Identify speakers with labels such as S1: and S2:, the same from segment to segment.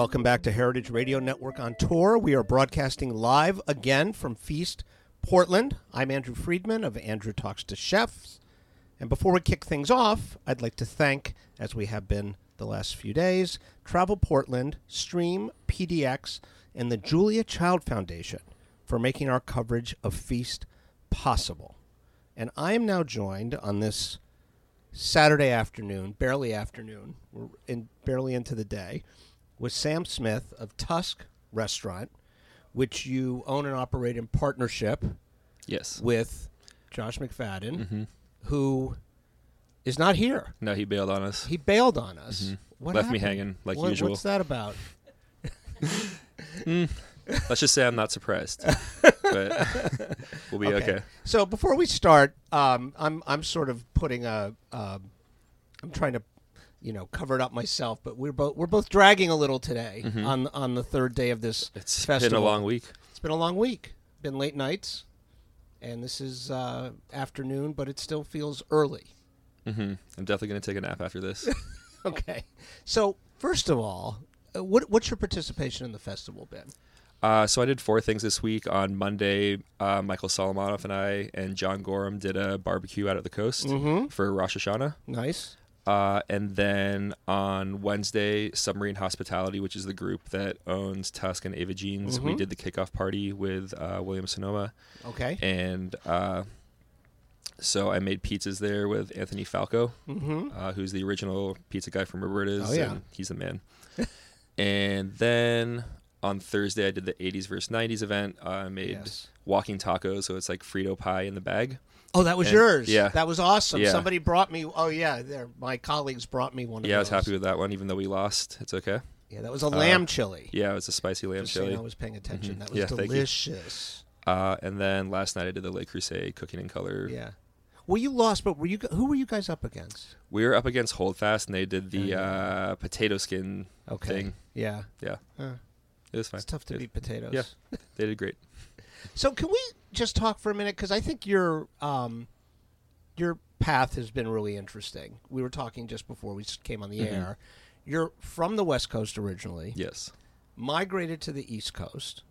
S1: Welcome back to Heritage Radio Network on tour. We are broadcasting live again from Feast, Portland. I'm Andrew Friedman of Andrew Talks to Chefs. And before we kick things off, I'd like to thank, as we have been the last few days, Travel Portland, Stream, PDX, and the Julia Child Foundation for making our coverage of Feast possible. And I am now joined on this Saturday afternoon, barely afternoon, we're in, barely into the day, with Sam Smith of Tusk Restaurant, which you own and operate in partnership
S2: Yes.
S1: with Josh McFadden,
S2: Mm-hmm.
S1: who is not here.
S2: No, he bailed on us.
S1: He bailed on us.
S2: Mm-hmm. Left me hanging like
S1: What-
S2: usual.
S1: What's that about?
S2: Let's just say I'm not surprised, but we'll be okay.
S1: So before we start, um, I'm I'm sort of putting a um, I'm trying to you know covered up myself, but we're both we're both dragging a little today on on the third day of this
S2: Mm-hmm. It's
S1: festival.
S2: been a long week.
S1: It's been a long week. Been late nights, and this is uh, afternoon, but it still feels early.
S2: hmm I'm definitely gonna take a nap after this.
S1: Okay. So first of all, uh, what what's your participation in the festival been?
S2: Uh, so I did four things this week. On Monday, uh, Michael Solomonov and I and John Gorham did a barbecue out at the coast
S1: Mm-hmm.
S2: for Rosh Hashanah.
S1: Nice.
S2: Uh, and then on Wednesday, Submarine Hospitality, which is the group that owns Tusk and Ava Gene's, we
S1: Mhm.
S2: did the kickoff party with uh, Williams Sonoma.
S1: Okay.
S2: And uh, so I made pizzas there with Anthony Falco,
S1: Mm-hmm.
S2: uh, who's the original pizza guy from Roberta's.
S1: Oh, yeah.
S2: and he's the man. and then on Thursday, I did the 80s versus 90s event. Uh, I made
S1: Yes.
S2: walking tacos, so it's like Frito pie in the bag.
S1: Oh, that was
S2: And-
S1: yours.
S2: yeah.
S1: That was awesome.
S2: Yeah.
S1: Somebody brought me. Oh yeah, there. My colleagues brought me one of
S2: Yeah, I was
S1: those.
S2: happy with that one, even though we lost. It's okay.
S1: Yeah, that was a lamb chili.
S2: Yeah, it was a spicy lamb
S1: Just
S2: chili.
S1: know I was paying attention.
S2: Mhm.
S1: That was
S2: Yeah,
S1: delicious.
S2: Uh, and then last night I did the Le Creuset cooking in color.
S1: Yeah. Well, you lost, but were you? Who were you guys up against?
S2: We were up against Holdfast, and they did the uh, potato skin
S1: Okay.
S2: thing.
S1: Yeah.
S2: Yeah,
S1: Huh.
S2: it was fine.
S1: It's tough to
S2: It-
S1: beat potatoes.
S2: Yeah. They did great.
S1: So can we just talk for a minute? Because I think your um, your path has been really interesting. We were talking just before we came on the
S2: Mhm.
S1: air. You're from the West Coast originally,
S2: Yes.
S1: migrated to the East Coast,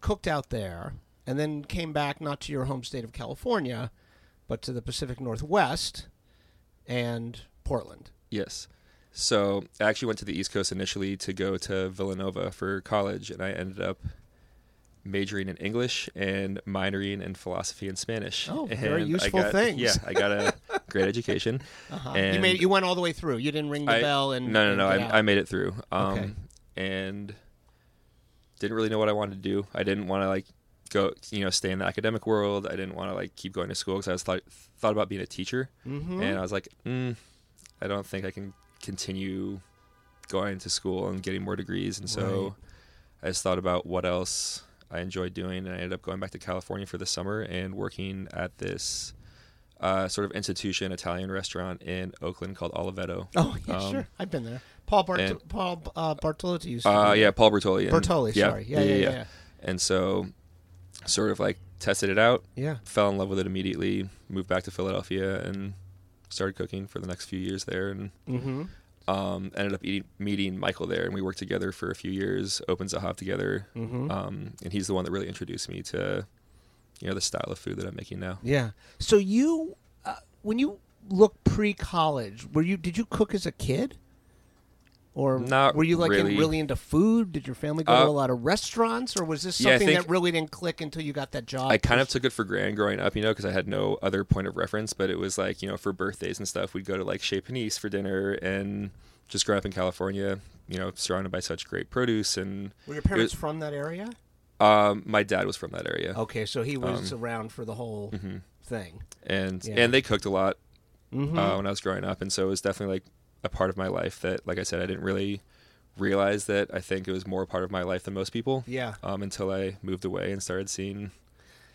S1: cooked out there, and then came back not to your home state of California, but to the Pacific Northwest and Portland.
S2: Yes. So I actually went to the East Coast initially to go to Villanova for college, and I ended up majoring in English and minoring in philosophy and Spanish.
S1: Oh,
S2: and
S1: very useful
S2: got-
S1: things.
S2: Yeah, I got a great education.
S1: Uh-huh. you made you went all the way through. You didn't ring the
S2: I-
S1: bell and
S2: no, no, no. I. I made it through. Um,
S1: Okay.
S2: and didn't really know what I wanted to do. I didn't want to like go, you know, stay in the academic world. I didn't want to like keep going to school because I was thought thought about being a teacher,
S1: Mhm.
S2: and I was like, mm, I don't think I can continue going to school and getting more degrees. And so
S1: Right.
S2: I just thought about what else I enjoyed doing, and I ended up going back to California for the summer and working at this. Uh, sort of institution Italian restaurant in Oakland called Oliveto.
S1: Oh yeah,
S2: Um,
S1: sure. I've been there. Paul Bart-
S2: and-
S1: Paul uh, Bartolotti used to.
S2: Uh, yeah. Paul Bertolli. and-
S1: Bertolli. Sorry. Yeah, yeah, yeah. yeah.
S2: And so, sort of like tested it out,
S1: Yeah.
S2: fell in love with it immediately, moved back to Philadelphia, and started cooking for the next few years there, and
S1: Mm-hmm.
S2: Um, ended up eating, meeting Michael there, and we worked together for a few years, opened Zahav together,
S1: Mm-hmm.
S2: um, and he's the one that really introduced me to, you know, the style of food that I'm making now.
S1: Yeah. So you, uh, when you look pre-college, were you did you cook as a kid, or
S2: Not
S1: were you like in,
S2: really.
S1: really into food? Did your family go to
S2: Uh,
S1: a lot of restaurants, or was this
S2: yeah,
S1: something
S2: think-
S1: that really didn't click until you got that job?
S2: I kind of took it for granted growing up, you know, because I had no other point of reference. But it was like, you know, for birthdays and stuff, we'd go to like Chez Panisse for dinner, and just growing up in California, you know, surrounded by such great produce, and
S1: Were your parents
S2: it-
S1: from that area?
S2: um, my dad was from that area,
S1: Okay, so he was
S2: Um,
S1: around for the whole
S2: mhm.
S1: thing.
S2: and
S1: Yeah.
S2: and they cooked a lot
S1: Mm-hmm.
S2: uh, when I was growing up, and so it was definitely like a part of my life that, like I said, I didn't really realize that. I think it was more a part of my life than most people.
S1: yeah.
S2: Um, until I moved away and started seeing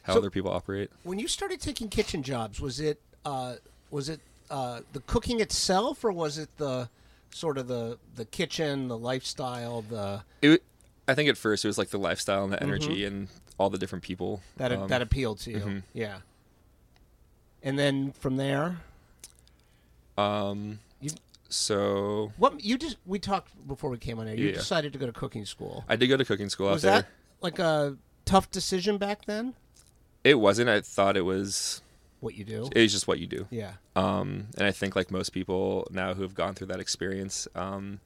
S2: how
S1: So-
S2: other people operate.
S1: When you started taking kitchen jobs, was it uh, was it uh, the cooking itself, or was it the sort of the the kitchen, the lifestyle, the
S2: It, I think at first it was like the lifestyle and the energy and all the different people
S1: that
S2: um,
S1: that appealed to you?
S2: mhm.
S1: Yeah. And then from there,
S2: Um, so
S1: what you just we talked before we came on air. You
S2: Yeah.
S1: decided to go to cooking school.
S2: I did go to cooking school
S1: was
S2: out there.
S1: that like a tough decision back then?
S2: It wasn't. I thought it was.
S1: What you do?
S2: It was just what you do.
S1: yeah.
S2: Um, and I think like most people now who have gone through that experience, um,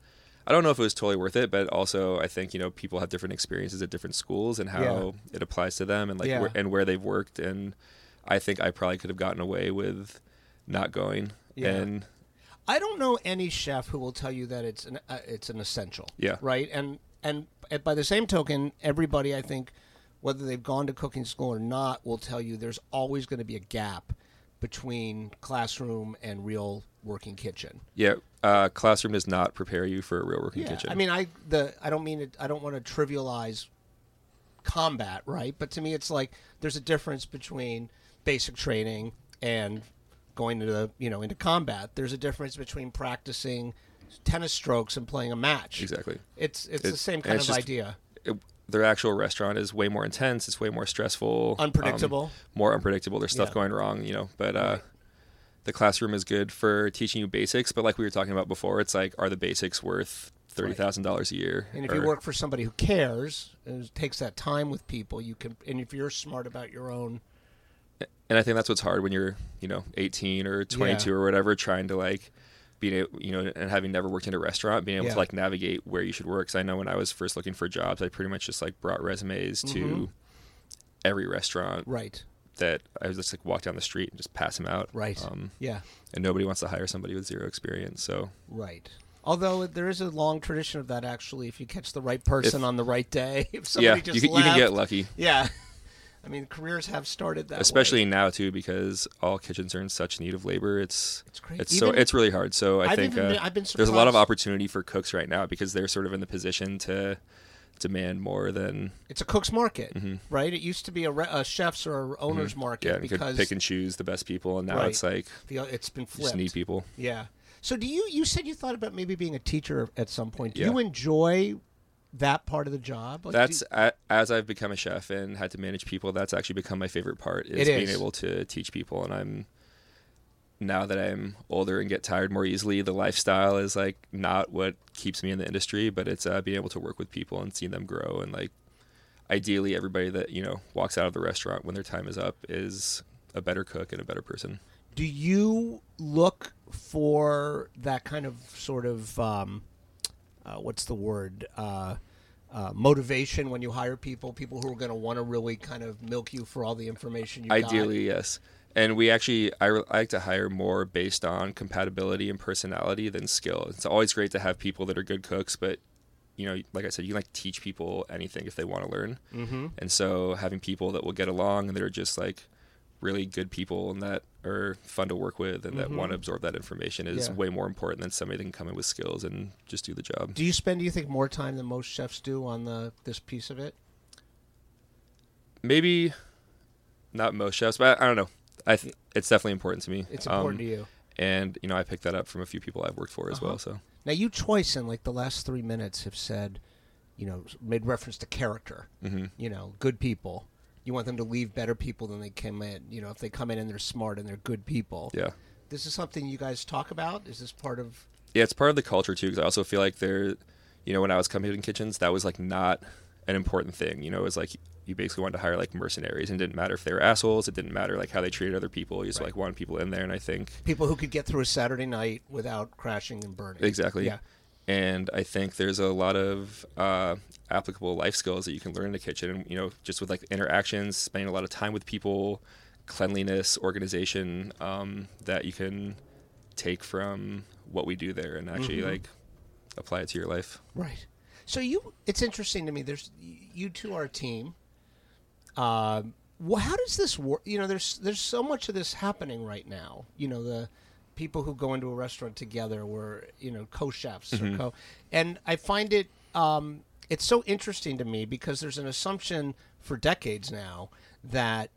S2: I don't know if it was totally worth it, but also I think you know people have different experiences at different schools and how it applies to them and like
S1: Yeah.
S2: where, and where they've worked. And I think I probably could have gotten away with not going.
S1: Yeah.
S2: And
S1: I don't know any chef who will tell you that it's an uh, it's an essential.
S2: Yeah.
S1: Right. And and by the same token, everybody I think, whether they've gone to cooking school or not, will tell you there's always going to be a gap between classroom and real working kitchen.
S2: yeah, uh, classroom does not prepare you for a real working
S1: Yeah.
S2: kitchen.
S1: I mean, I the I don't mean it. I don't want to trivialize combat, right? But to me, it's like there's a difference between basic training and going to the you know into combat. There's a difference between practicing tennis strokes and playing a match.
S2: exactly.
S1: It's it's, the same kind of
S2: just-
S1: idea.
S2: It, their actual restaurant is way more intense. It's way more stressful, um,
S1: Unpredictable.
S2: more unpredictable. There's stuff
S1: Yeah.
S2: going wrong, you know. But uh, the classroom is good for teaching you basics. But like we were talking about before, it's like, are the basics worth thirty thousand dollars a year?
S1: And if you work for somebody who cares and takes that time with people, you can. And if you're smart about your own,
S2: and I think that's what's hard when you're, you know, 18 or 22
S1: Yeah.
S2: or whatever, trying to like being able, you know, and having never worked in a restaurant, being able
S1: Yeah.
S2: to like navigate where you should work. Because I know when I was first looking for jobs, I pretty much just like brought resumes
S1: Mhm.
S2: to every restaurant
S1: right,
S2: that I was just like walk down the street and just pass them out.
S1: right,
S2: Um,
S1: yeah,
S2: and nobody wants to hire somebody with zero experience. So
S1: right. Although there is a long tradition of that, actually, if you catch the right person
S2: If-
S1: on the right day, if
S2: yeah,
S1: somebody
S2: you
S1: just
S2: can, you can get lucky,
S1: yeah. I mean, careers have started that, way.
S2: especially now too, because all kitchens are in such need of labor. It's
S1: It's crazy.
S2: it's so
S1: Even-
S2: it's really hard. So I
S1: I've
S2: think uh,
S1: been- I've been
S2: there's a lot of opportunity for cooks right now because they're sort of in the position to demand more than
S1: it's a cook's market,
S2: Mhm.
S1: right? It used to be a, re- a chef's or owner's market
S2: yeah, you could
S1: because
S2: pick and choose the best people, and now
S1: Right.
S2: it's like
S1: the, it's been flipped.
S2: just need people.
S1: Yeah. So do you? You said you thought about maybe being a teacher at some point. Do
S2: Yeah.
S1: you enjoy that part of the job? Like,
S2: That's a as I've become a chef and had to manage people. That's actually become my favorite part is being able to teach people. And I'm now that I'm older and get tired more easily. The lifestyle is like not what keeps me in the industry, but it's uh, being able to work with people and seeing them grow. And like ideally, everybody that you know walks out of the restaurant when their time is up is a better cook and a better person.
S1: do you look for that kind of sort of um, uh, what's the word uh, uh, motivation when you hire people? People who are going to want to really kind of milk you for all the information you got?
S2: Ideally, yes. And we actually, I, re- I like to hire more based on compatibility and personality than skill. It's always great to have people that are good cooks, but you know, like I said, you can like teach people anything if they want to learn.
S1: Mm-hmm.
S2: And so having people that will get along and that are just like really good people and that are fun to work with and that
S1: Mhm.
S2: want to absorb that information is
S1: Yeah.
S2: way more important than somebody that can come in with skills and just do the job.
S1: Do you spend? Do you think more time than most chefs do on the this piece of it?
S2: Maybe not most chefs, but I, I don't know. I th- it's definitely important to me.
S1: It's important
S2: Um,
S1: to you.
S2: and you know I picked that up from a few people I've worked for as
S1: Uh-huh.
S2: well. So
S1: Now you twice in like the last three minutes have said, you know, made reference to character.
S2: hmm
S1: You know, good people. You want them to leave better people than they came in. You know, if they come in and they're smart and they're good people.
S2: yeah,
S1: this is something you guys talk about? Is this part of?
S2: Yeah, it's part of the culture too. Because I also feel like there, you know, when I was coming in kitchens, that was like not an important thing. You know, it was like you basically wanted to hire like mercenaries, and it didn't matter if they were assholes. It didn't matter like how they treated other people. You just
S1: Right.
S2: like wanted people in there, and I think
S1: People who could get through a Saturday night without crashing and burning.
S2: Exactly.
S1: Yeah.
S2: And I think there's a lot of uh, applicable life skills that you can learn in the kitchen. And, you know, just with like interactions, spending a lot of time with people, cleanliness, organization, um, that you can take from what we do there and actually
S1: Mm-hmm.
S2: like apply it to your life.
S1: Right. So you, it's interesting to me. There's you two are a team. Um, wh- how does this work? You know, there's there's so much of this happening right now. You know, the people who go into a restaurant together were you know co-chefs or co, and I find it um, it's so interesting to me because there's an assumption for decades now that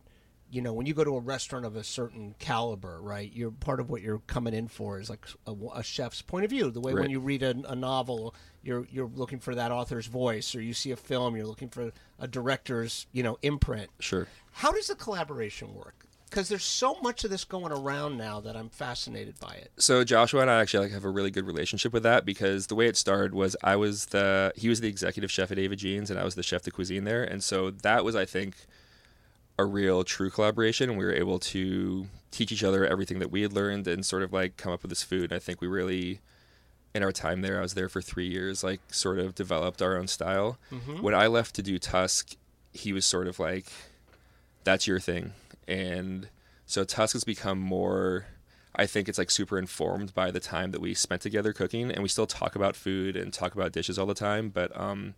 S1: you know, when you go to a restaurant of a certain caliber, right? You're part of what you're coming in for is like a, a chef's point of view. The way when you read a, a novel, you're you're looking for that author's voice, or you see a film, you're looking for a director's, you know, imprint.
S2: Sure.
S1: How does the collaboration work? Because there's so much of this going around now that I'm fascinated by it.
S2: So Joshua and I actually like have a really good relationship with that because the way it started was I was the he was the executive chef at Ava Gene's and I was the chef de cuisine there, and so that was I think a real true collaboration. and We were able to teach each other everything that we had learned and sort of like come up with this food. And I think we really in our time there, I was there for three years, like sort of developed our own style. Mm-hmm. When I left to do Tusk, he was sort of like, that's your thing. And so Tusk has become more, I think it's like super informed by the time that we spent together cooking. And we still talk about food and talk about dishes all the time. But um,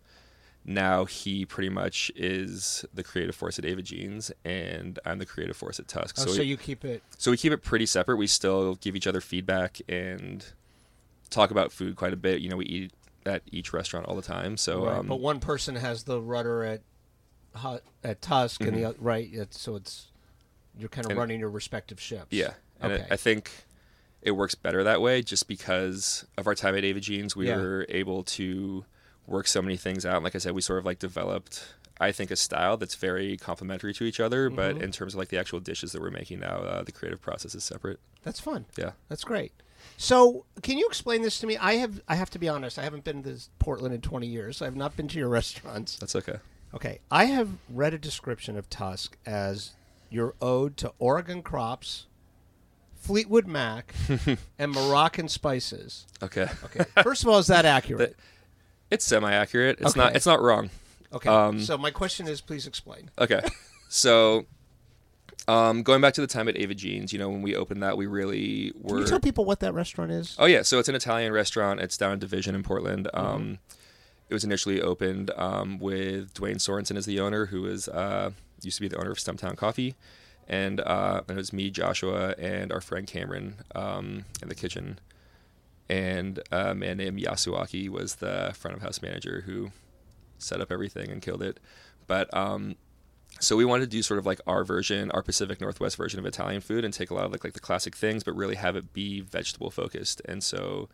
S2: now he pretty much is the creative force at Ava Gene's and I'm the creative force at Tusk.
S1: Oh, so
S2: we-
S1: you keep it.
S2: so we keep it pretty separate. We still give each other feedback and talk about food quite a bit. You know, we eat at each restaurant all the time. So,
S1: right,
S2: um,
S1: but one person has the rudder at at Tusk, and the
S2: Mhm.
S1: other, right. So it's you're kind of
S2: And-
S1: running your respective ships.
S2: yeah, and
S1: Okay.
S2: it, I think it works better that way, just because of our time at Ava Gene's. We
S1: Yeah.
S2: were able to work so many things out. And like I said, we sort of like developed. I think a style that's very complementary to each other, but
S1: Mhm.
S2: in terms of like the actual dishes that we're making now, uh, the creative process is separate.
S1: That's fun.
S2: Yeah.
S1: That's great. So, can you explain this to me? I have I have to be honest. I haven't been to Portland in 20 years. I have not been to your restaurants.
S2: That's okay.
S1: Okay, I have read a description of Tusk as your ode to Oregon crops, Fleetwood Mac, and Moroccan spices.
S2: Okay.
S1: Okay, first of all, is that accurate?
S2: It's semi-accurate. It's not. It's not wrong.
S1: Okay,
S2: um,
S1: so my question is, please explain.
S2: Okay. So, um, going back to the time at Ava Gene's, you know, when we opened that, we really were.
S1: Can you tell people what that restaurant is?
S2: oh yeah, so it's an Italian restaurant. It's down in Division in Portland.
S1: Mm-hmm.
S2: Um, it was initially opened um, with Duane Sorenson as the owner, who was uh, used to be the owner of Stumptown Coffee, and uh, and it was me, Joshua, and our friend Cameron um, in the kitchen, and a man named Yasuaki was the front of house manager who set up everything and killed it. But um, so we wanted to do sort of like our version, our Pacific Northwest version of Italian food, and take a lot of like like the classic things, but really have it be vegetable focused. And so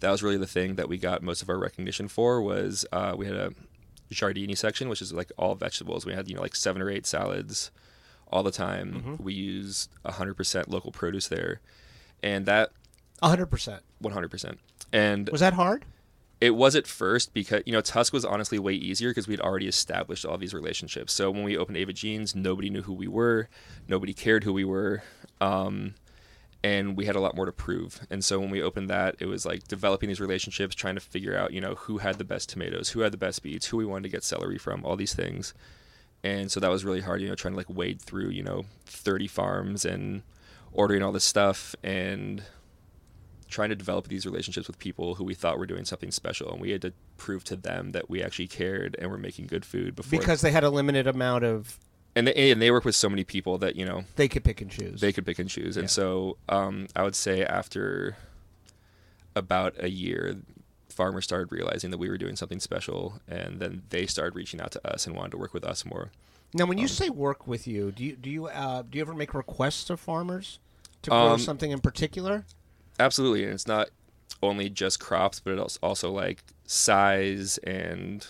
S2: that was really the thing that we got most of our recognition for. Was uh, we had a giardini section, which is like all vegetables. We had you know like seven or eight salads all the time. We used 100% local produce there, and that
S1: 100%.
S2: 100%. And
S1: Was that hard?
S2: it was at first because you know Tusk was honestly way easier because we'd already established all these relationships. So when we opened Ava Gene's, nobody knew who we were, nobody cared who we were, um, and we had a lot more to prove. And so when we opened that, it was like developing these relationships, trying to figure out you know who had the best tomatoes, who had the best beets, who we wanted to get celery from, all these things. And so that was really hard, you know, trying to like wade through you know 30 farms and ordering all this stuff and trying to develop these relationships with people who we thought were doing something special, and we had to prove to them that we actually cared and were making good food before.
S1: Because they had a limited amount of.
S2: And they, and they work with so many people that you know
S1: They could pick and choose.
S2: they could pick and choose,
S1: Yeah.
S2: and so um, I would say after about a year, farmers started realizing that we were doing something special, and then they started reaching out to us and wanted to work with us more.
S1: Now, when you
S2: Um,
S1: say work with you, do you do you uh, do you ever make requests to farmers to grow
S2: Um,
S1: something in particular?
S2: Absolutely, and it's not only just crops, but it's also like size and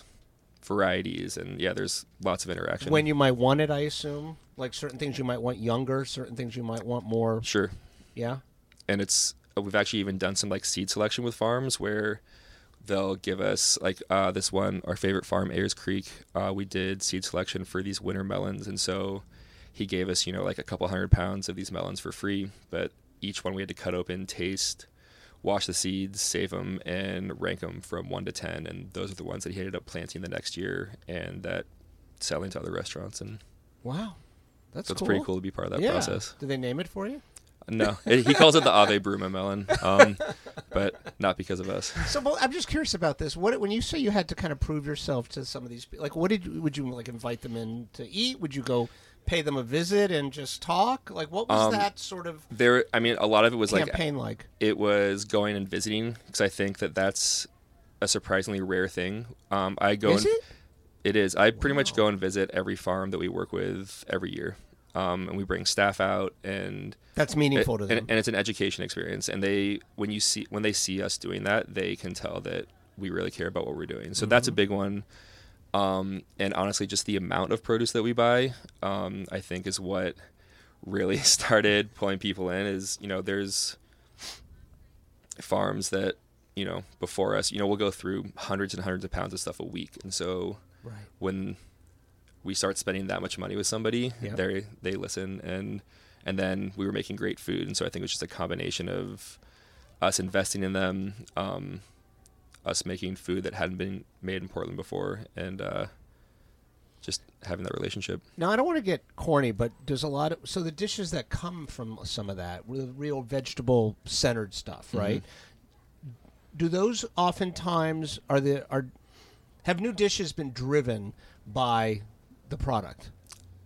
S2: varieties, and yeah, there's lots of interaction.
S1: When you might want it, I assume. Like certain things you might want younger, certain things you might want more.
S2: sure,
S1: Yeah.
S2: and it's we've actually even done some like seed selection with farms where they'll give us like uh, this one our favorite farm ayers creek uh, we did seed selection for these winter melons and so he gave us you know like a couple hundred pounds of these melons for free but each one we had to cut open taste wash the seeds save them and rank them from 1 to 10 and those are the ones that he ended up planting the next year and that selling to other restaurants and
S1: Wow, that's
S2: so it's
S1: cool.
S2: pretty cool to be part of that
S1: yeah.
S2: process
S1: Do they name it for you?
S2: no he calls it the ave bruma melon um, but not because of us
S1: So well, I'm just curious about this. What when you say you had to kind of prove yourself to some of these people, like what did would you like invite them in to eat? Would you go pay them a visit and just talk? Like what was
S2: Um,
S1: that sort of
S2: there i mean a lot of it was like
S1: campaign like?
S2: it was going and visiting because I think that that's a surprisingly rare thing. Um, I go
S1: Is
S2: and
S1: it?
S2: it is. I pretty much go and visit every farm that we work with every year, um, and we bring staff out and.
S1: That's meaningful to them.
S2: and it's an education experience, and they when you see when they see us doing that, they can tell that we really care about what we're doing. So that's a big one. Um, and honestly, just the amount of produce that we buy, um, I think, is what really started pulling people in. Is you know, there's farms that you know before us, you know, we'll go through hundreds and hundreds of pounds of stuff a week, and so
S1: right.
S2: when we start spending that much money with somebody,
S1: Yep.
S2: they they listen and and then we were making great food, and so I think it was just a combination of us investing in them, um, us making food that hadn't been made in Portland before, and uh, just having that relationship.
S1: Now I don't want to get corny, but there's a lot of so the dishes that come from some of that, re- real vegetable centered stuff,
S2: Mm-hmm.
S1: right? Do those oftentimes are the are have new dishes been driven by the product?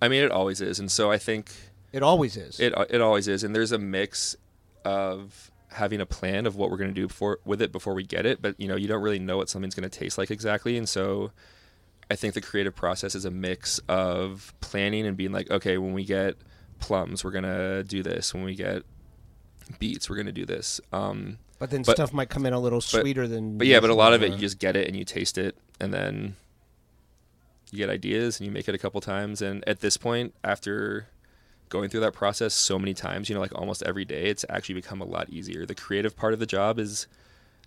S2: I mean, it always is, and so I think
S1: It always is.
S2: It it always is, and there's a mix of having a plan of what we're going to do before with it before we get it, but you know you don't really know what something's going to taste like exactly, and so I think the creative process is a mix of planning and being like, okay, when we get plums, we're gonna do this. When we get beets, we're gonna do this. Um,
S1: but then
S2: but-
S1: stuff might come in a little sweeter than.
S2: but yeah, but a lot of it you just get it and you taste it, and then you get ideas and you make it a couple times. And at this point, after going through that process so many times, you know, like almost every day, it's actually become a lot easier. The creative part of the job is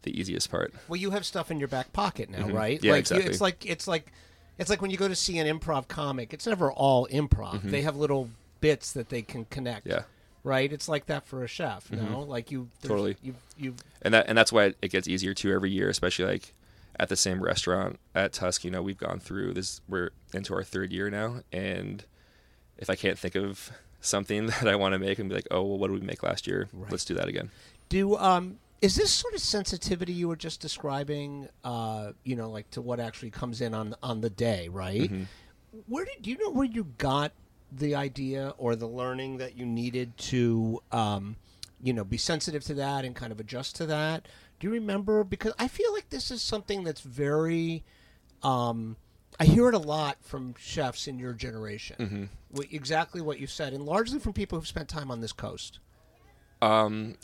S2: the easiest part.
S1: Well, you have stuff in your back pocket now,
S2: Mhm.
S1: right?
S2: Yeah,
S1: like
S2: exactly.
S1: You, it's like it's like it's like when you go to see an improv comic. It's never all improv. They have little bits that they can connect.
S2: Mm-hmm. Yeah.
S1: Right. It's like that for a chef. No, like you
S2: Totally.
S1: You you
S2: and that and that's why it gets easier too every year, especially like at the same restaurant at Tusk. You know, we've gone through this. We're into our third year now, and if I can't think of something that I want to make, and be like, oh well, what did we make last year?
S1: Right.
S2: Let's do that again.
S1: do. Um, is this sort of sensitivity you were just describing? Uh, you know, like to what actually comes in on on the day, right?
S2: Mm-hmm.
S1: Where did do you know where you got the idea or the learning that you needed to, um, you know, be sensitive to that and kind of adjust to that? Do you remember? Because I feel like this is something that's very. Um, I hear it a lot from chefs in your generation. Wh- Exactly what you said, and largely from people who've spent time on this coast.
S2: Um,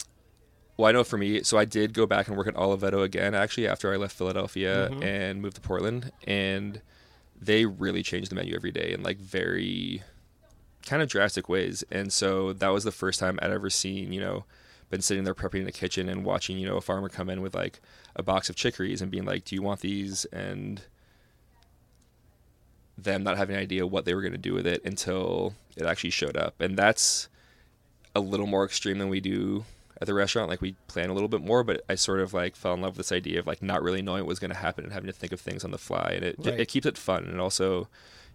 S2: well, I know for me, so I did go back and work at Oliveto again, actually, after I left Philadelphia
S1: Mm-hmm.
S2: and moved to Portland. And they really changed the menu every day in like very kind of drastic ways. And so that was the first time I'd ever seen, you know, been sitting there prepping in the kitchen and watching, you know, a farmer come in with like a box of chicories and being like, do you want these? And them not having an idea what they were going to do with it until it actually showed up. And that's a little more extreme than we do at the restaurant. Like we plan a little bit more, but I sort of like fell in love with this idea of like not really knowing what was going to happen and having to think of things on the fly. And it,
S1: Right.
S2: it keeps it fun. And also,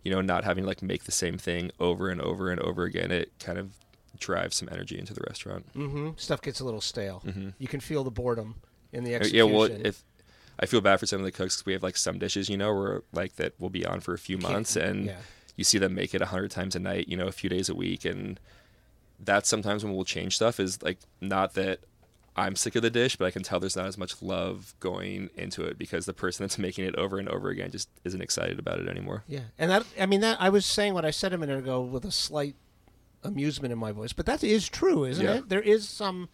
S2: you know, not having to like make the same thing over and over and over again. It kind of drives some energy into the restaurant.
S1: Mm-hmm. Stuff gets a little stale.
S2: Mhm.
S1: You can feel the boredom in the
S2: Uh,
S1: execution.
S2: Yeah, well, if I feel bad for some of the cooks, we have like some dishes, you know, where like that will be on for a few months, and
S1: yeah.
S2: you see them make it a hundred times a night, you know, a few days a week, and that's sometimes when we'll change stuff. Is like not that I'm sick of the dish, but I can tell there's not as much love going into it because the person that's making it over and over again just isn't excited about it anymore.
S1: Yeah, and that I mean that I was saying what I said a minute ago with a slight amusement in my voice, but that is true, isn't
S2: Yeah.
S1: it? There is some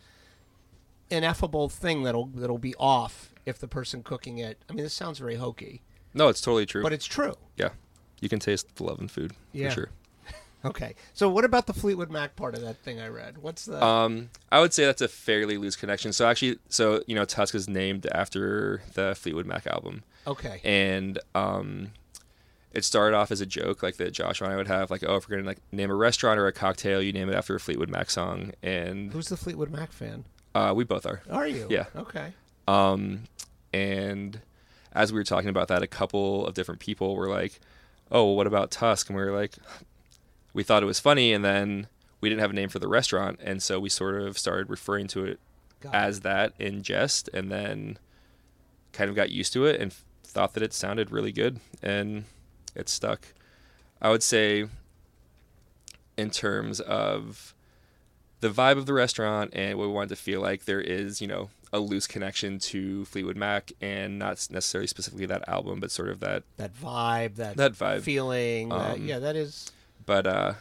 S1: ineffable thing that'll that'll be off if the person cooking it. I mean, this sounds very hokey,
S2: No, it's totally true.
S1: but it's true.
S2: yeah, you can taste the love in food
S1: Yeah.
S2: for sure.
S1: Okay. So what about the Fleetwood Mac part of that thing I read? What's the
S2: Um, I would say that's a fairly loose connection. So actually, so you know, Tusk is named after the Fleetwood Mac album,
S1: Okay.
S2: and um, it started off as a joke, like that Josh and I would have, like, oh, if we're gonna like name a restaurant or a cocktail, you name it after a Fleetwood Mac song, and
S1: Who's the Fleetwood Mac fan?
S2: Uh, we both are.
S1: Are you?
S2: Yeah.
S1: Okay.
S2: Um, and as we were talking about that, a couple of different people were like, "Oh, what about Tusk?" And we were like, we thought it was funny, and then we didn't have a name for the restaurant, and so we sort of started referring to it
S1: Got it.
S2: as that in jest, and then kind of got used to it and thought that it sounded really good, and it stuck. I would say, in terms of the vibe of the restaurant and what we wanted to feel like, there is, you know, a loose connection to Fleetwood Mac, and not necessarily specifically that album, but sort of that
S1: that vibe, that
S2: that vibe.
S1: feeling. that,
S2: Um,
S1: yeah, that is.
S2: But uh,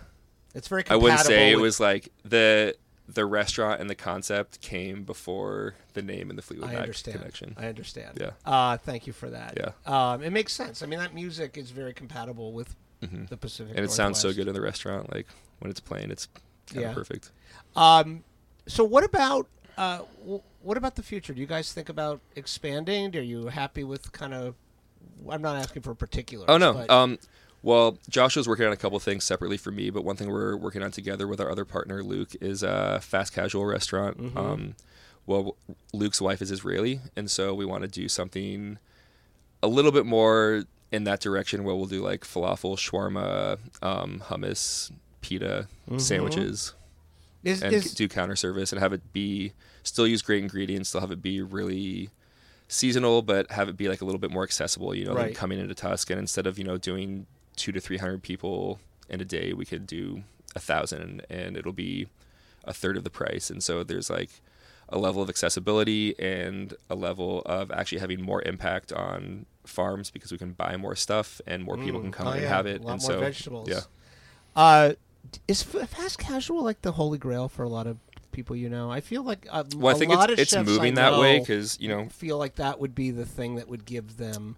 S1: It's very.
S2: I wouldn't say it was like the the restaurant and the concept came before the name and the Fleetwood
S1: I
S2: Mac
S1: understand.
S2: connection.
S1: I understand.
S2: Yeah.
S1: Uh, thank you for that.
S2: Yeah.
S1: Um, it makes sense. I mean, that music is very compatible with
S2: Mhm.
S1: the Pacific.
S2: and it sounds so good in the restaurant. Like when it's playing, it's kind
S1: Yeah.
S2: perfect.
S1: Um, so what about uh, w- what about the future? Do you guys think about expanding? Are you happy with kind of? I'm not asking for particulars.
S2: Oh no.
S1: but-
S2: Um, well, Joshua's working on a couple things separately for me, but one thing we're working on together with our other partner Luke is a fast casual restaurant.
S1: Mhm.
S2: Um, well, Luke's wife is Israeli, and so we want to do something a little bit more in that direction, where we'll do like falafel, shawarma, um, hummus, pita,
S1: Mhm.
S2: sandwiches,
S1: is,
S2: and
S1: is,
S2: do counter service and have it be still use great ingredients, still have it be really seasonal, but have it be like a little bit more accessible. You know, than
S1: Right.
S2: coming into Tusk, and instead of you know doing two to three hundred people in a day, we could do a thousand, and it'll be a third of the price. And so there's like a level of accessibility and a level of actually having more impact on farms because we can buy more stuff and more people
S1: Mm.
S2: can come
S1: Oh,
S2: and
S1: yeah,
S2: have it. And so
S1: vegetables.
S2: yeah.
S1: Uh, is fast casual like the holy grail for a lot of people you know? I feel like uh,
S2: Well, I
S1: a
S2: think
S1: lot
S2: it's
S1: of
S2: it's moving that way because you know
S1: feel like that would be the thing that would give them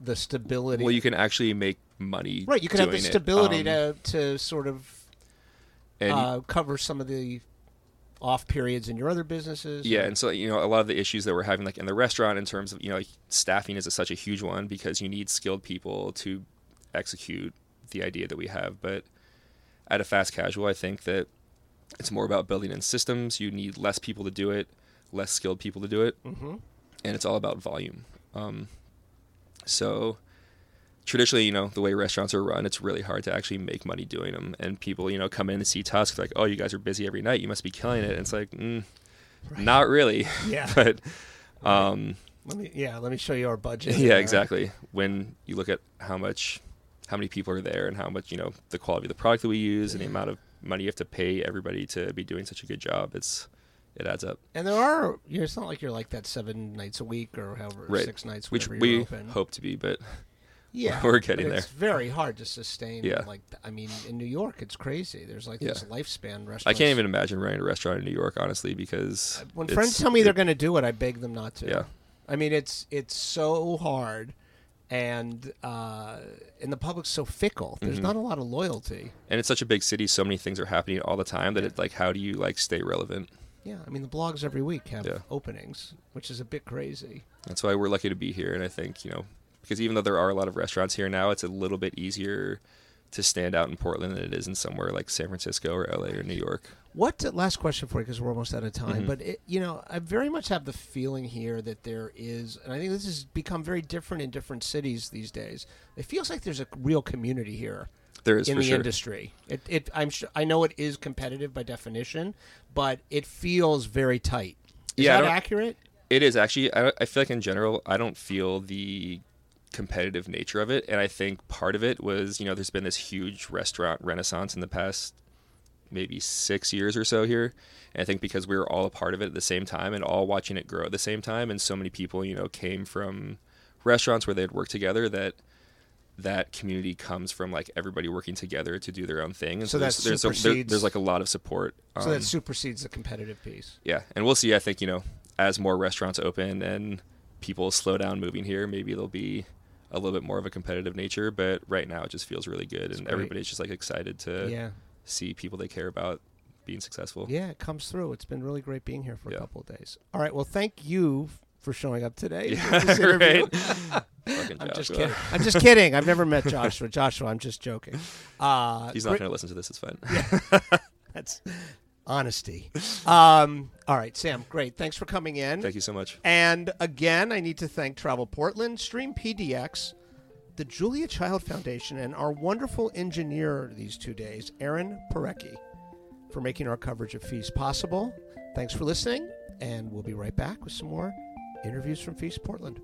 S1: the stability.
S2: Well, you can actually make money.
S1: right, you could have the stability
S2: Um,
S1: to to sort of
S2: and
S1: uh, cover some of the off periods in your other businesses.
S2: yeah, and so you know a lot of the issues that we're having, like in the restaurant, in terms of you know like, staffing is a, such a huge one because you need skilled people to execute the idea that we have. But at a fast casual, I think that it's more about building in systems. You need less people to do it, less skilled people to do it,
S1: Mhm.
S2: and it's all about volume. Um, so traditionally, you know, the way restaurants are run, it's really hard to actually make money doing them. And people, you know, come in and see Tusk like, oh, you guys are busy every night. You must be killing it. And it's like, mm, not really.
S1: Yeah.
S2: but um,
S1: Let me yeah, let me show you our budget.
S2: yeah, exactly. When you look at how much, how many people are there, and how much you know the quality of the product that we use, and the amount of money you have to pay everybody to be doing such a good job, it's it adds up.
S1: And there are. you know, It's not like you're like that seven nights a week or however
S2: Right.
S1: six nights.
S2: Which we
S1: open.
S2: hope to be, but
S1: Yeah,
S2: we're getting
S1: there. It's very hard to sustain.
S2: Yeah.
S1: Like I mean, in New York, it's crazy. There's like
S2: Yeah.
S1: this lifespan restaurant.
S2: I can't even imagine running a restaurant in New York, honestly, because
S1: When friends tell me they're going to do it, I beg them not to.
S2: Yeah.
S1: I mean, it's it's so hard, and uh, and the public's so fickle. There's
S2: Mhm.
S1: not a lot of loyalty.
S2: and it's such a big city, so many things are happening all the time that it's like, how do you like stay relevant?
S1: Yeah, I mean, the blogs every week have
S2: Yeah.
S1: openings, which is a bit crazy.
S2: That's why we're lucky to be here, and I think you know, because even though there are a lot of restaurants here now, it's a little bit easier to stand out in Portland than it is in somewhere like San Francisco or LA or New York.
S1: What last question for you because we're almost out of time.
S2: Mhm.
S1: But it, you know, I very much have the feeling here that there is, and I think this has become very different in different cities these days. It feels like there's a real community here
S2: There is
S1: in the
S2: sure.
S1: industry. It, it, I'm, sure, I know it is competitive by definition, but it feels very tight. Is
S2: Yeah,
S1: that accurate?
S2: It is actually. I, I feel like in general, I don't feel the competitive nature of it, and I think part of it was you know there's been this huge restaurant renaissance in the past maybe six years or so here, and I think because we were all a part of it at the same time and all watching it grow at the same time, and so many people you know came from restaurants where they'd worked together that that community comes from like everybody working together to do their own thing and
S1: So
S2: so, there's,
S1: that
S2: there's, a, there-
S1: supersedes-
S2: there's like a lot of support
S1: so
S2: um,
S1: that supersedes the competitive piece.
S2: yeah, and we'll see. I think you know, as more restaurants open and people slow down moving here, maybe there'll be a little bit more of a competitive nature. But right now, it just feels really good, and
S1: great.
S2: everybody's just like excited to
S1: Yeah.
S2: see people they care about being successful.
S1: Yeah, it comes through. It's been really great being here for a couple of days. All right. Well, thank you for showing up today.
S2: Yeah,
S1: for this interview.
S2: right.
S1: I'm just kidding. I'm just kidding. I've never met Joshua. Joshua, I'm just joking. Uh,
S2: He's not going to listen to this. It's fine.
S1: That's honesty. Um, all right, Sam. Great. Thanks for coming in.
S2: Thank you so much.
S1: And again, I need to thank Travel Portland, Stream PDX, the Julia Child Foundation, and our wonderful engineer these two days, Aaron Parecki, for making our coverage of Feast possible. Thanks for listening, and we'll be right back with some more interviews from Feast Portland.